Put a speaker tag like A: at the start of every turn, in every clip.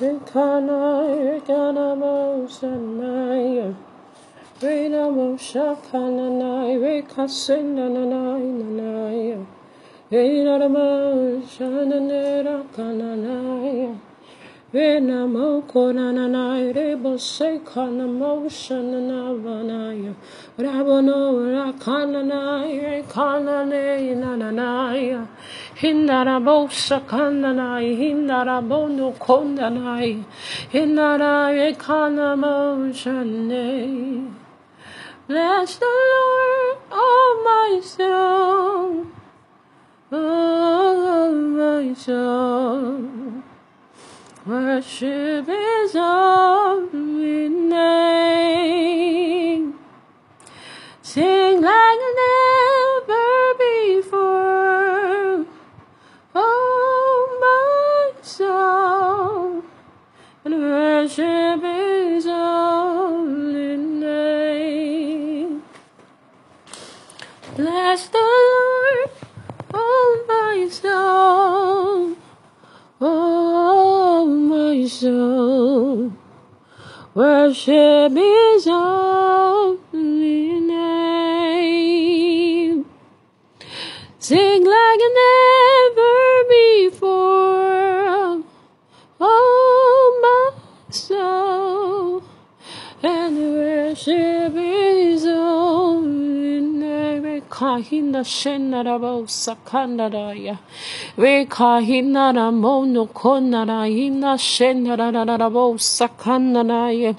A: Rekana, Rekana, Mosanaya. Rena Moshakananai, Rekasenanai, Nanaya. Rena Moshananera Kananaya. Rena Mokonanai, Rebo Sekana Moshananavanaya. Rabono Rakananai, Rekanane, Nananaya. Hinarabosa Kananai, Hinarabono Kondanai. Hinarai, Rekana Moshanai. Bless the Lord, oh my soul, oh my soul. Worship His holy name. Sing like never Kahina shenarabo sakanaraya. We kahina ramono konarayina shenarabo sakanaraya.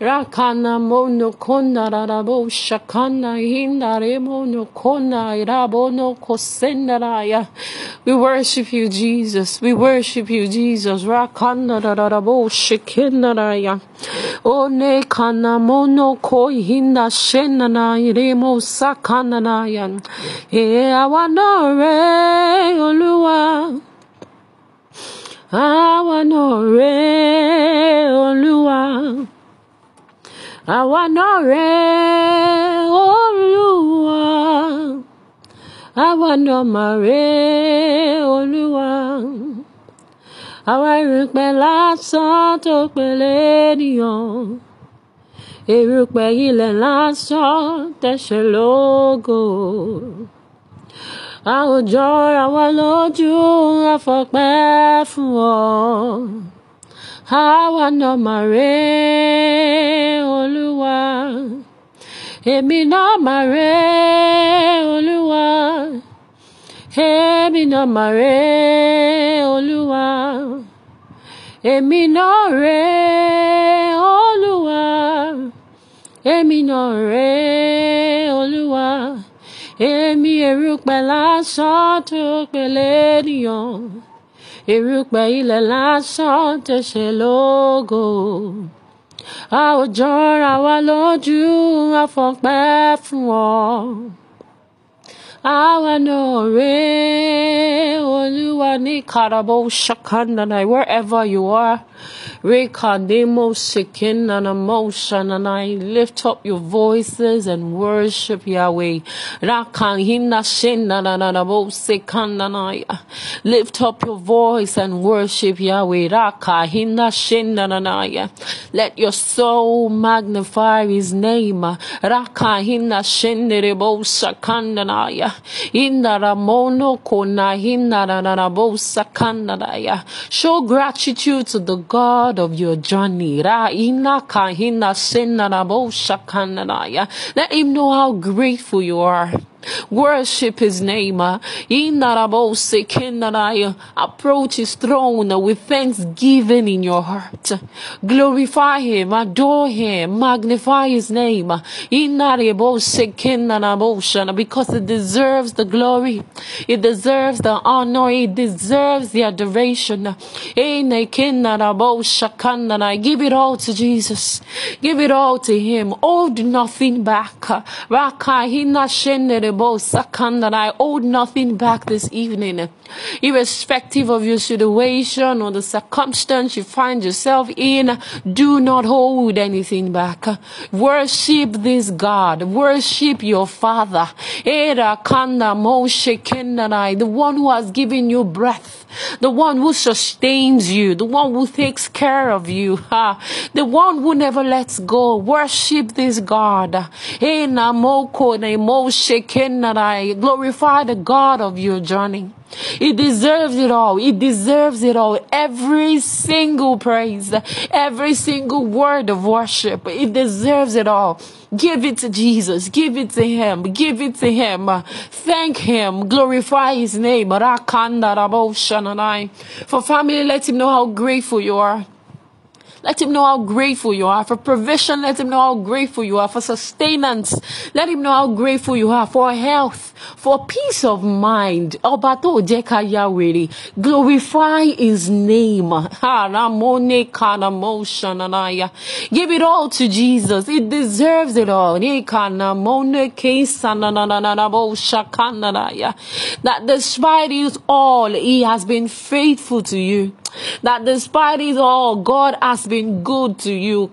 A: Rakana mono konarabo shakana hinaremono kona irabono kosenaraya. We worship you, Jesus. We worship you, Jesus. Rakana rarabo shikinaraya. One kana mono koi hina shenana iremo sakananayan. E awanore oluwa. Awanore oluwa. Awanore oluwa. Awanomare oluwa. Àwa erùpẹ̀ lásán tó pèlè ènìyàn. Erùpẹ̀ ilẹ̀ lásán tẹ̀sẹ̀ lógo. A ò jọra wa lójú àfọ̀pẹ́ fún ọ. Àwa náà máa ré Olúwa. Èmi náà máa ré Olúwa. Èmi náà máa ré Olúwa. Èmi náà ré Olúwa. Èmi náà ré Olúwa. Èmi erùpẹ̀ lásán tó pèlè ènìyàn. Erùpẹ̀ ilẹ̀ lásán tẹ̀sẹ̀ lógo. Ò jọra wa lójú àfọ̀pẹ́ fún ọ. Olúwa ní Karabo Shakandanai, wherever you are. Rekademo Sekinana Moshananai. Lift up your voices and worship Yahweh. Rakahina Shinananabo Sekandanai. Lift up your voice and worship Yahweh. Rakahina Shinananai. Let your soul magnify his name. Rakahina Shinderebo Sakandanai. Indaramono Kona. Show gratitude to the God of your journey. Let him know how grateful you are. Worship his name. Ah. Sekenaraya. Approach his throne ah, with thanksgiving in your heart. Glorify him, adore him, magnify his name. Ah. Shana. Because it deserves the glory, it deserves the honor, it deserves the adoration. Give it all to Jesus. Give it all to him. Hold nothing back. And I hold nothing back this evening. Irrespective of your situation or the circumstance you find yourself in, do not hold anything back. Worship this God. Worship your Father. The one who has given you breath the one who sustains you, the one who takes care of you, ha, the one who never lets go. Worship this God. Glorify the God of your journey. He deserves it all. He deserves it all. Every single praise, every single word of worship. He deserves it all. Give it to Jesus. Give it to Him. Give it to Him. Thank Him. Glorify His name. For family, let Him know how grateful you are. Let him know how grateful you are for provision. Let him know how grateful you are for sustenance. Let him know how grateful you are for health, for peace of mind. Obato Jeka Yahweh. Glorify his name. Give it all to Jesus. It deserves it all. That despite it all, he has been faithful to you that despite it all, God has been good to you.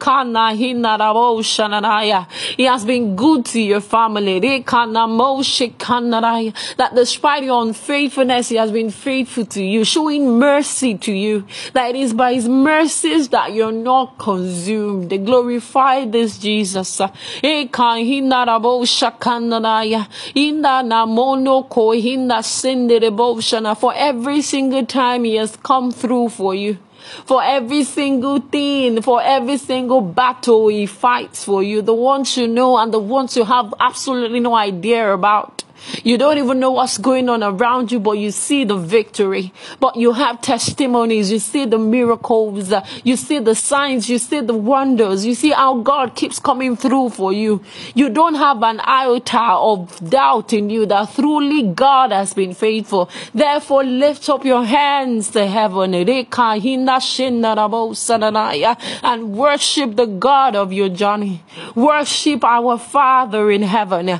A: He has been good to your family. That despite your unfaithfulness, He has been faithful to you, showing mercy to you. That it is by His mercies that you're not consumed. They glorify this Jesus. For every single time He has come through for you. For every single thing, for every single battle he fights for you, the ones you know and the ones you have absolutely no idea about. You don't even know what's going on around you, but you see the victory. But you have testimonies. You see the miracles. You see the signs. You see the wonders. You see how God keeps coming through for you. You don't have an iota of doubt in you that truly God has been faithful. Therefore, lift up your hands to heaven and worship the God of your journey. Worship our Father in heaven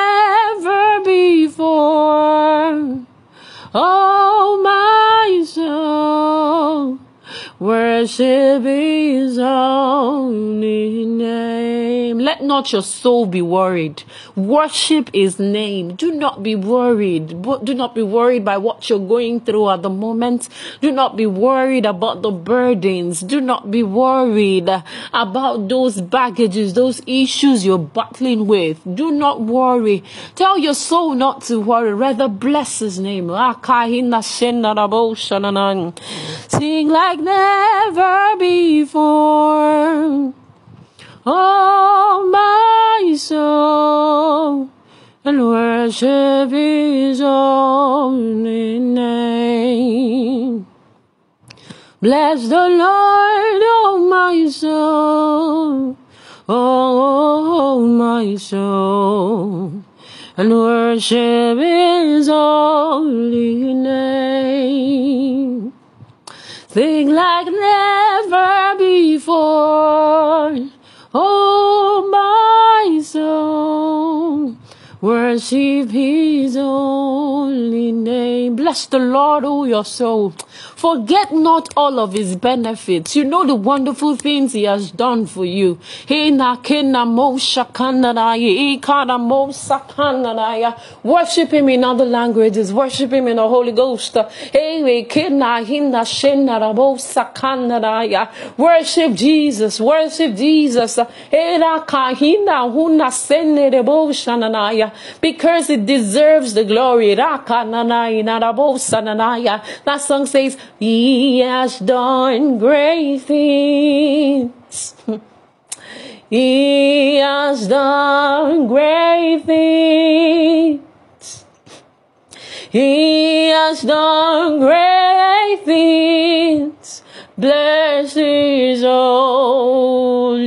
A: worship his holy name. Let not your soul be worried. Worship his name. Do not be worried. Do not be worried by what you're going through at the moment. Do not be worried about the burdens. Do not be worried about those baggages, those issues you're battling with. Do not worry. Tell your soul not to worry. Rather bless his name. Sing like never before. Oh, my soul, and worship His holy name. Bless the Lord, oh my soul, oh my soul, and worship His holy name. Sing like worship his holy name. Bless the Lord, oh, your soul. Forget not all of his benefits. You know the wonderful things he has done for you. Worship him in other languages. Worship him in the Holy Ghost. Worship Jesus. Worship Jesus. Because it deserves the glory. That song says, he has done great things. he has done great things. He has done great things. Bless his holy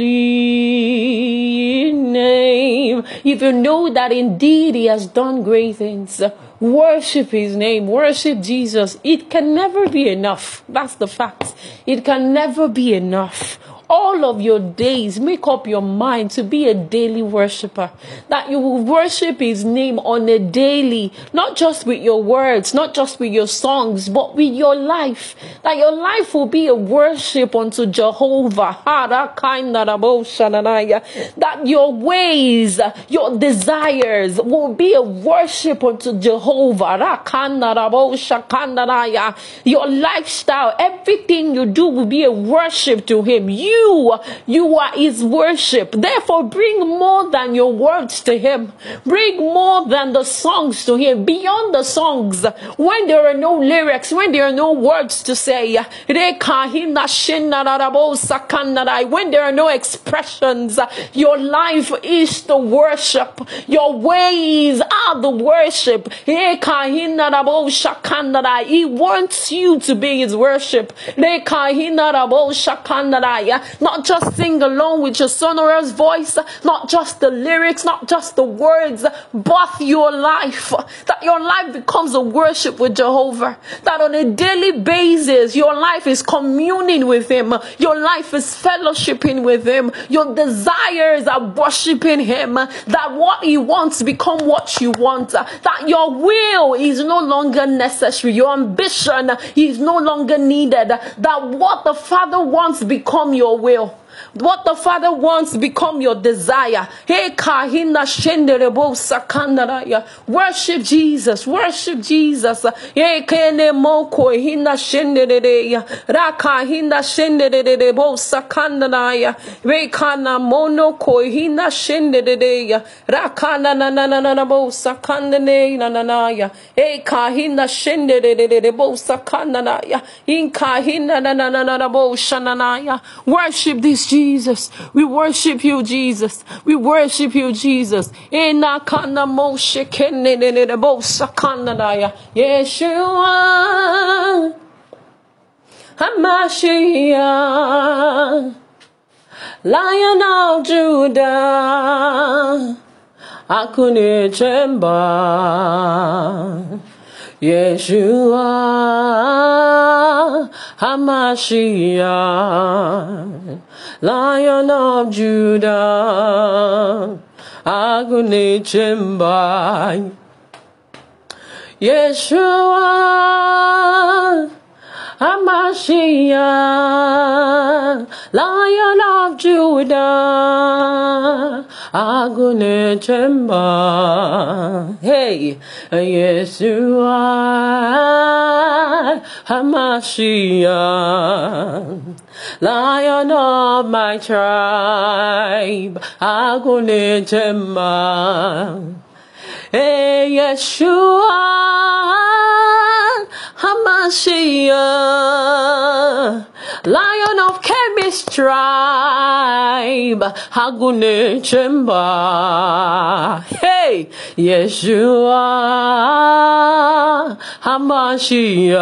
A: name. If you know that indeed he has done great things, Worship his name. Worship Jesus. It can never be enough. That's the fact. It can never be enough. All of your days. Make up your mind to be a daily worshiper. That you will worship His name on a daily, not just with your words, not just with your songs, but with your life. That your life will be a worship unto Jehovah. That your ways, your desires will be a worship unto Jehovah. Your lifestyle, everything you do will be a worship to Him. You, you You are His worship. Therefore, bring more than your words to Him. Bring more than the songs to Him. Beyond the songs, when there are no lyrics, when there are no words to say, when there are no expressions, your life is the worship. Your ways are the worship. He wants you to be His worship. Not just sing along with your sonorous voice, not just the lyrics, not just the words, but your life. That your life becomes a worship with Jehovah. That on a daily basis, your life is communing with Him. Your life is fellowshipping with Him. Your desires are worshiping Him. That what He wants become what you want. That your will is no longer necessary. Your ambition is no longer needed. That what the Father wants become your will. What the Father wants become your desire. Worship Jesus. Worship Jesus. Hina hina mono hina na na na na na bo na na na ya. Hey, kahina shenderebo sakandaraya. In kahina na na na na bo. Worship this Jesus. We worship you, Jesus. We worship you, Jesus. Inakana moshe kenenene bosa kanadaya. Yeshua. Hamashiach. Lion of Judah. Akunichemba. Yeshua HaMashiach, Lion of Judah, Agunichembai. Yeshua HaMashiach, Lion of Judah, Agune Chemba. Hey, Yeshua HaMashiach, Lion of my tribe, Agune Chemba. Hey, Yeshua HaMashiach, Lion of Chemist tribe, Hagune Chemba. Hey, Yeshua HaMashiach,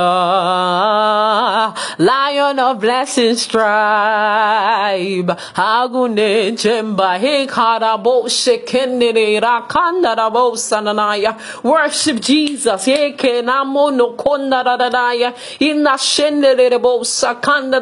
A: Lion of Blessings tribe, Hagune Chemba. Hey, Karabo Shekenere Rakandarabo Sananaya. Worship Jesus. Hey, Kenamo no Kondaradaya. Inna Shenderebo Sakandadaya.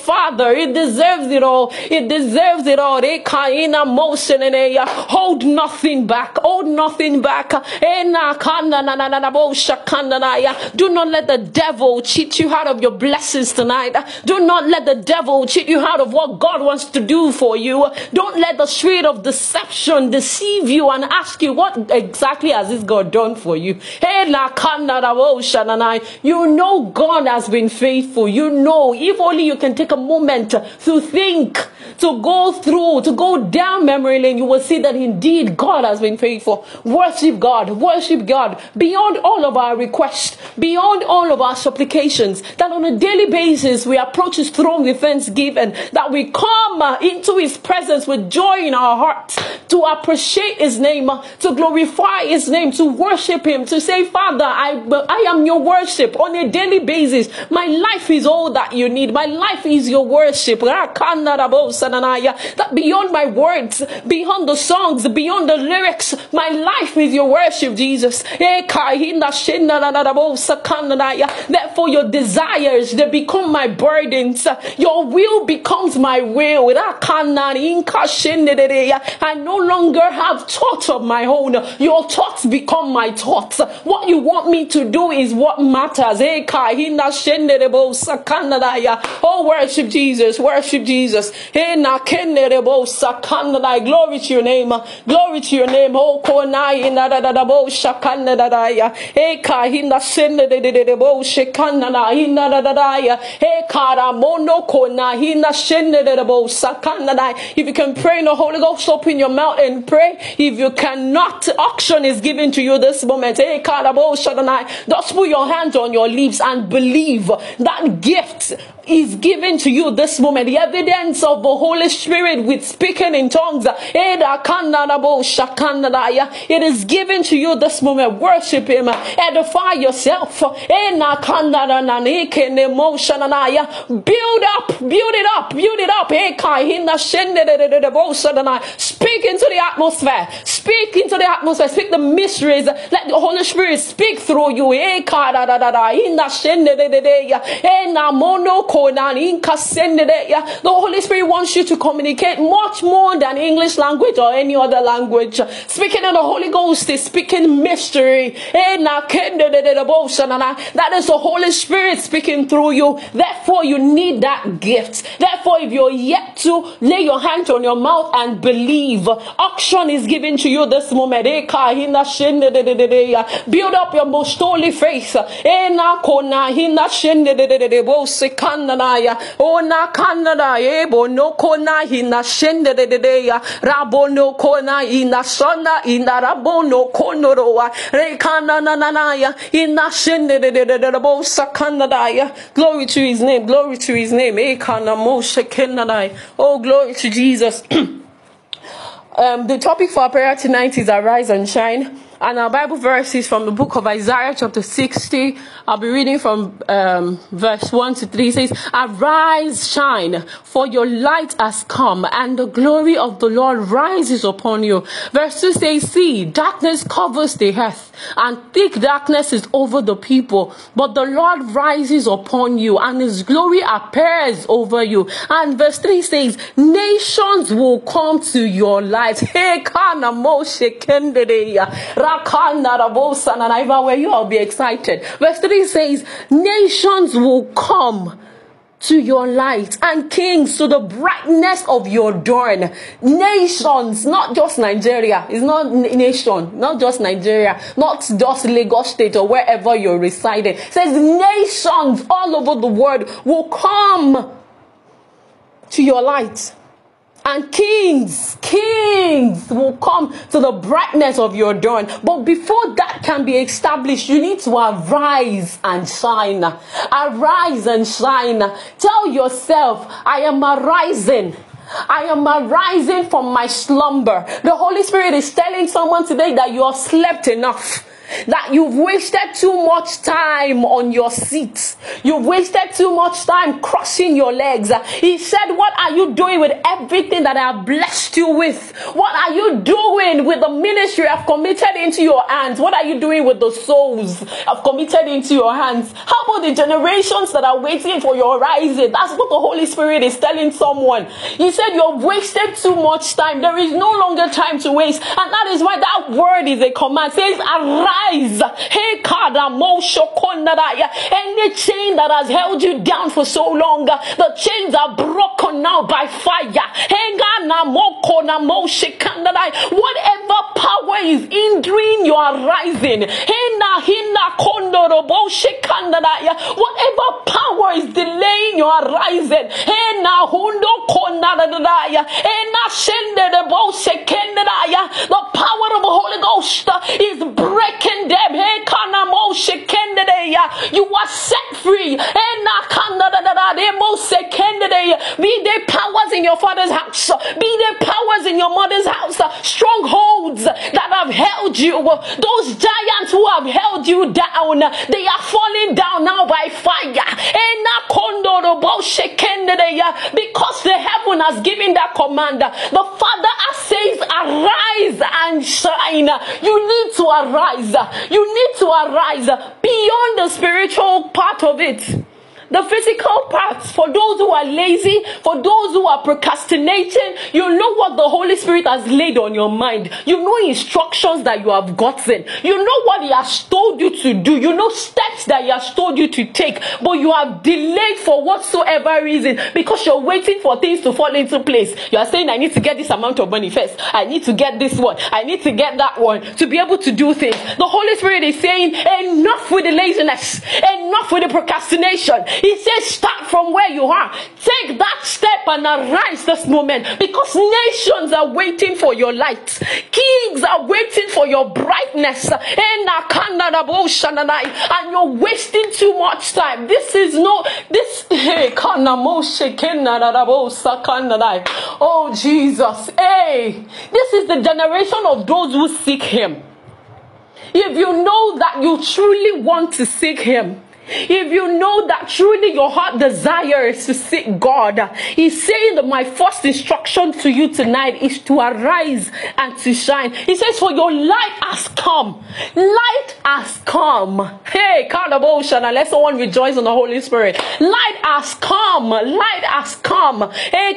A: father. It deserves it all. It deserves it all. Ekaina motion and a hold nothing back. Hold nothing back. Do not let the devil cheat you out of your blessings tonight. Do not let the devil cheat you out of what God wants to do for you. Don't let the spirit of deception deceive you and ask you what exactly has this God done for you. You know God has been faithful. You know if only you can take take a moment to think, to go through, to go down memory lane, you will see that indeed God has been faithful. Worship God, worship God beyond all of our requests, beyond all of our supplications, that on a daily basis we approach His throne with thanksgiving, that we come uh, into His presence with joy in our hearts to appreciate His name, uh, to glorify His name, to worship Him, to say, Father, I, I am your worship on a daily basis. My life is all that you need. My life is your worship. That beyond my words, beyond the songs, beyond the lyrics, my life is your worship, Jesus. Therefore, your desires they become my burdens. Your will becomes my will. I no longer have thoughts of my own. Your thoughts become my thoughts. What you want me to do is what matters. Oh, worship Jesus, worship Jesus. Glory to your name, glory to your name. Oh. If you can pray in the Holy Ghost, open your mouth and pray. If you cannot, auction is given to you this moment. Just put your hands on your lips and believe that gift is given to you this moment. The evidence of the Holy Spirit with speaking in tongues. It is given to you this moment. Worship Him. Edify yourself. Build up, build it up, build it up. Speak into the atmosphere. Speak into the atmosphere. Speak the mysteries. Let the Holy Spirit speak through you. The Holy Spirit wants you to communicate much more than English language or any other language. Speaking in the Holy Ghost is speaking mystery. Eh, that is the Holy Spirit speaking through you. Therefore, you need that gift. Therefore, if you're yet to lay your hand on your mouth and believe, auction is given to you this moment. Build up your most holy faith ona kanana ebo no kona hina shende de de ya. Rabo no kona ina sona ina rabo no konoroa. Re kanana nanaya ina shende de de de de bo sakanadaya glory to his name glory to his name. E kana mo shekenanai oh glory to Jesus. Um the topic for our prayer tonight is arise and shine. And our Bible verse is from the book of Isaiah, chapter 60. I'll be reading from um, verse 1 to 3. It says, Arise, shine, for your light has come, and the glory of the Lord rises upon you. Verse 2 says, See, darkness covers the earth, and thick darkness is over the people. But the Lord rises upon you, and his glory appears over you. And verse 3 says, Nations will come to your light. Hey, moshe and if I were you, I'll be excited. Verse 3 says, Nations will come to your light and kings to the brightness of your dawn. Nations, not just Nigeria. It's not nation, not just Nigeria, not just Lagos State or wherever you're residing. It says nations all over the world will come to your light and kings, kings will come to the brightness of your dawn. But before that can be established, you need to arise and shine. Arise and shine. Tell yourself, I am arising. I am arising from my slumber. The Holy Spirit is telling someone today that you have slept enough that you've wasted too much time on your seat. You've wasted too much time crossing your legs. He said, What are you doing with everything that I have blessed you with? What are you doing with the ministry I've committed into your hands? What are you doing with the souls I've committed into your hands? How about the generations that are waiting for your rising? That's what the Holy Spirit is telling someone. He said, You've wasted too much time. There is no longer time to waste. And that is why that word is a command. It says, Arise rise. Any chain that has held you down for so long, the chains are broken now by fire. Whatever power is hindering your rising. Whatever power is delaying your rising. Hey. Hey. The power of the Holy Ghost is breaking kanamo shekendadaya. You are set free. Be there powers in your father's house. Be there powers in your mother's house. Strongholds that have held you. Those giants who have held you down. They are falling down now by fire. Because the heaven has given that command. The Father says, Arise and shine. You need to arise. You need to arise beyond the spiritual part of it. The physical parts, for those who are lazy, for those who are procrastinating, you know what the Holy Spirit has laid on your mind. You know instructions that you have gotten. You know what He has told you to do. You know steps that He has told you to take. But you have delayed for whatsoever reason because you're waiting for things to fall into place. You are saying, I need to get this amount of money first. I need to get this one. I need to get that one to be able to do things. The Holy Spirit is saying, enough with the laziness, enough with the procrastination. He says, start from where you are. Take that step and arise this moment because nations are waiting for your light. Kings are waiting for your brightness. And you're wasting too much time. This is no, this, oh Jesus, hey, this is the generation of those who seek Him. If you know that you truly want to seek Him, if you know that truly your heart desires to seek God, He's saying that my first instruction to you tonight is to arise and to shine. He says, For your light has come. Light has come. Hey, Kadaboshan, and let someone rejoice in the Holy Spirit. Light has come. Light has come. Hey,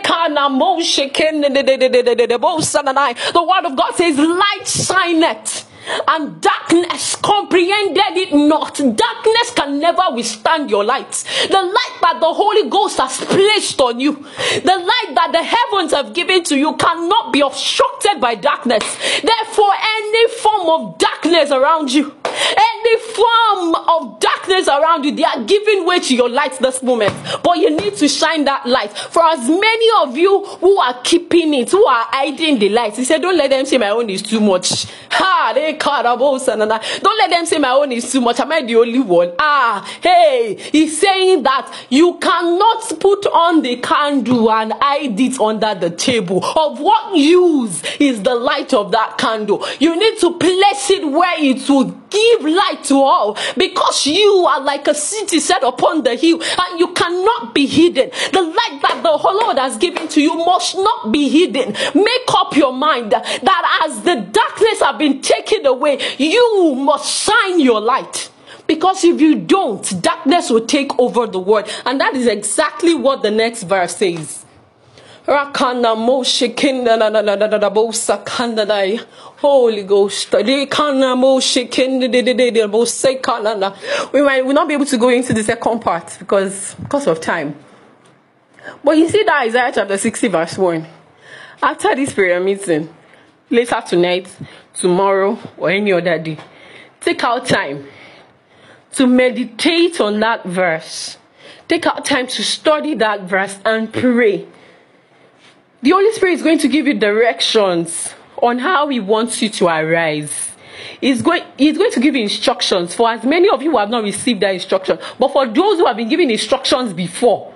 A: The word of God says, Light shineth and darkness comprehended it not. Darkness can never withstand your light. The light that the Holy Ghost has placed on you, the light that the heavens have given to you, cannot be obstructed by darkness. Therefore, any form of darkness around you, any form of darkness around you, they are giving way to your light this moment. But you need to shine that light. For as many of you who are keeping it, who are hiding the light, he said, Don't let them say my own is too much. Ha, they don't let them say my own is too much. Am I the only one? Ah, hey, he's saying that you cannot put on the candle and hide it under the table. Of what use is the light of that candle? You need to place it where it will give light to all because you are like a city set upon the hill and you cannot be hidden. The light that the Lord has given to you must not be hidden. Make up your mind that as the darkness have been taken away, you must shine your light. Because if you don't, darkness will take over the world. And that is exactly what the next verse says. Rakana Moshe Holy Ghost. We might not be able to go into the second part because because of time. But you see that Isaiah chapter 60 verse 1. After this prayer meeting, later tonight, tomorrow, or any other day, take out time to meditate on that verse. Take out time to study that verse and pray. The Holy Spirit is going to give you directions on how He wants you to arise. He's going, he's going to give you instructions for as many of you who have not received that instruction. But for those who have been given instructions before,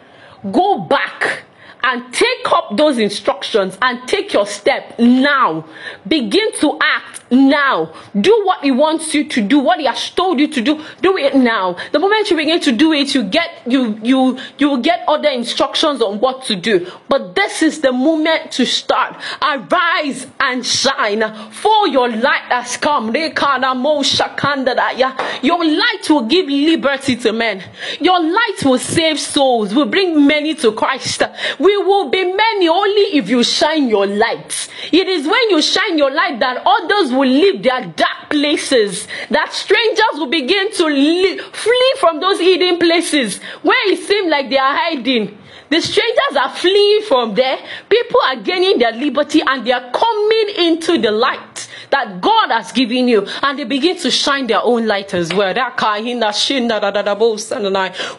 A: go back and take up those instructions and take your step now. Begin to act now. Do what he wants you to do, what he has told you to do. Do it now. The moment you begin to do it, you get you you you get other instructions on what to do. But this is the moment to start. Arise and shine, for your light has come. Your light will give liberty to men. Your light will save souls, will bring many to Christ. We will be many only if you shine your light. It is when you shine your light that others will leave their dark places, that strangers will begin to flee from those hidden places where it seems like they are hiding. The strangers are fleeing from there. People are gaining their liberty and they are coming into the light. That God has given you, and they begin to shine their own light as well.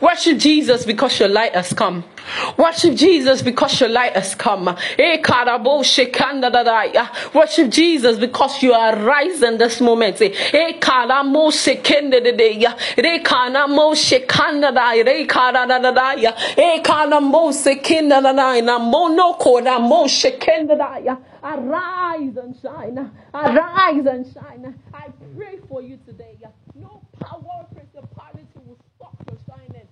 A: Worship Jesus because your light has come. Worship Jesus because your light has come. Worship Jesus because you are rising this moment. Arise and shine. Arise and shine. I pray for you today. No power, principality will stop your shining.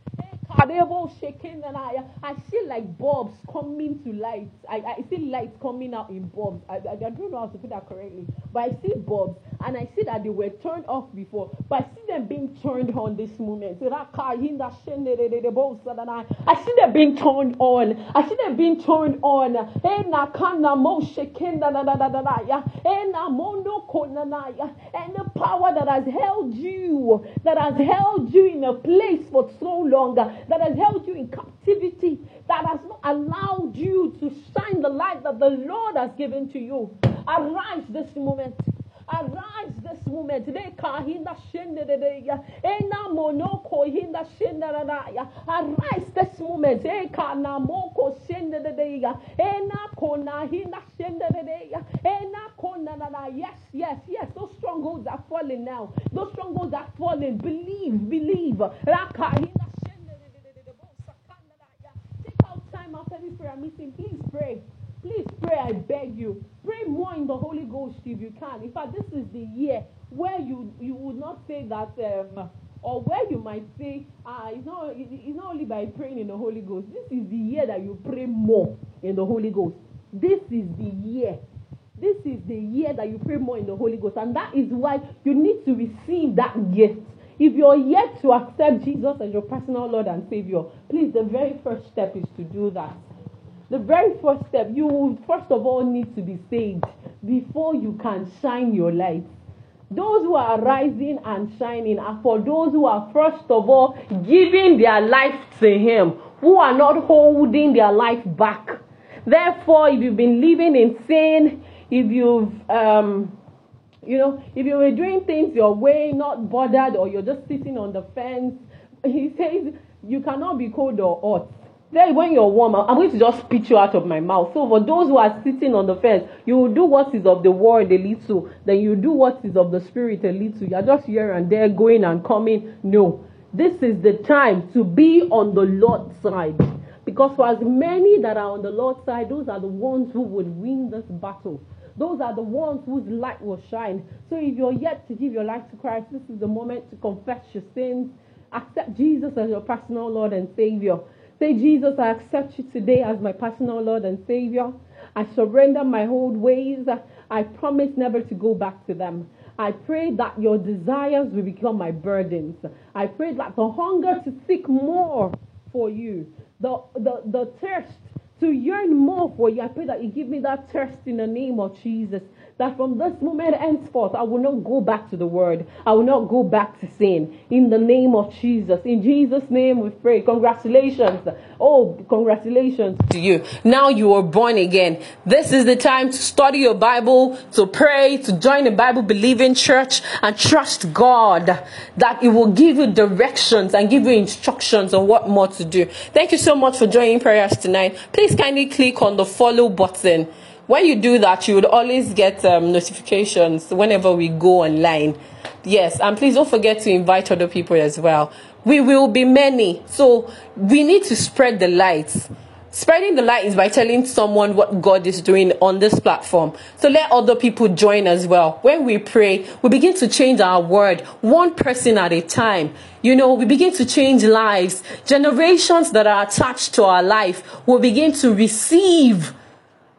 A: Kadebo shaking and I see like bulbs coming to light. I, I see lights coming out in bulbs. I, I, I don't know how to put that correctly, but I see bulbs and I see that they were turned off before, but I see them being turned on this moment. I see them being turned on. I see them being turned on. And the power that has held you, that has held you in a place for so long, that has held you in captivity, that has not allowed you to shine the light that the Lord has given to you. Arise this moment. Arise this moment. Arise this moment. Yes, yes, yes. Those strongholds are falling now. Those strongholds are falling. Believe, believe. Take out time after this prayer meeting. Please pray. Please pray, I beg you. Pray more in the Holy Ghost if you can. In fact, this is the year where you you would not say that, um, or where you might say, ah, it's not it's not only by praying in the Holy Ghost. This is the year that you pray more in the Holy Ghost. This is the year. This is the year that you pray more in the Holy Ghost, and that is why you need to receive that gift. If you're yet to accept Jesus as your personal Lord and Savior, please, the very first step is to do that. The very first step, you will first of all need to be saved before you can shine your light. Those who are rising and shining are for those who are first of all giving their life to Him, who are not holding their life back. Therefore, if you've been living in sin, if you've um, you know, if you were doing things your way, not bothered, or you're just sitting on the fence, he says you cannot be cold or hot. Then when you're warm, I'm going to just spit you out of my mouth. So for those who are sitting on the fence, you will do what is of the world a little, then you do what is of the spirit a little. You're just here and there going and coming. No. This is the time to be on the Lord's side. Because for as many that are on the Lord's side, those are the ones who would win this battle. Those are the ones whose light will shine. So if you're yet to give your life to Christ, this is the moment to confess your sins. Accept Jesus as your personal Lord and Savior. Say, Jesus, I accept you today as my personal Lord and Savior. I surrender my old ways. I promise never to go back to them. I pray that your desires will become my burdens. I pray that the hunger to seek more for you, the, the, the thirst to yearn more for you, I pray that you give me that thirst in the name of Jesus that from this moment henceforth, I will not go back to the word. I will not go back to sin. In the name of Jesus. In Jesus' name we pray. Congratulations. Oh, congratulations to you. Now you are born again. This is the time to study your Bible, to pray, to join a Bible believing church, and trust God that it will give you directions and give you instructions on what more to do. Thank you so much for joining prayers tonight. Please kindly click on the follow button when you do that, you would always get um, notifications whenever we go online. Yes, and please don't forget to invite other people as well. We will be many, so we need to spread the light. Spreading the light is by telling someone what God is doing on this platform. So let other people join as well. When we pray, we begin to change our word one person at a time. You know, we begin to change lives. Generations that are attached to our life will begin to receive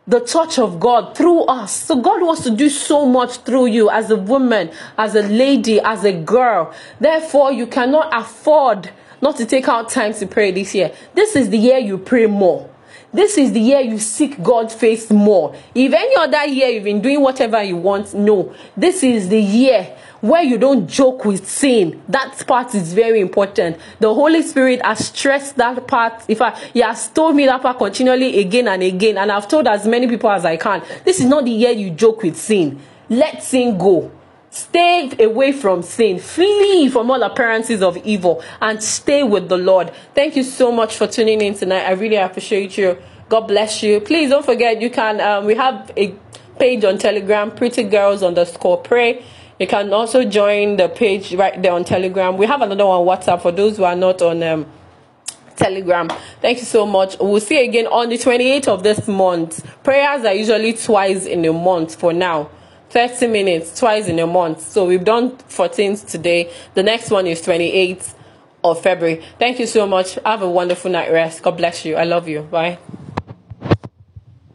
A: the touch of God through us. So God wants to do so much through you as a woman, as a lady, as a girl. Therefore, you cannot afford not to take out time to pray this year. This is the year you pray more. This is the year you seek God's face more. If any other year you've been doing whatever you want, no. This is the year where you don't joke with sin. That part is very important. The Holy Spirit has stressed that part. In fact, He has told me that part continually again and again, and I've told as many people as I can. This is not the year you joke with sin. let sin go. Stay away from sin. Flee from all appearances of evil and stay with the Lord. Thank you so much for tuning in tonight. I really appreciate you. God bless you. Please don't forget you can um, we have a page on Telegram, Pretty Girls underscore Pray. You can also join the page right there on Telegram. We have another one WhatsApp for those who are not on um, Telegram. Thank you so much. We'll see you again on the 28th of this month. Prayers are usually twice in a month for now. 30 minutes twice in a month. So we've done 14th today. The next one is 28th of February. Thank you so much. Have a wonderful night rest. God bless you. I love you. Bye.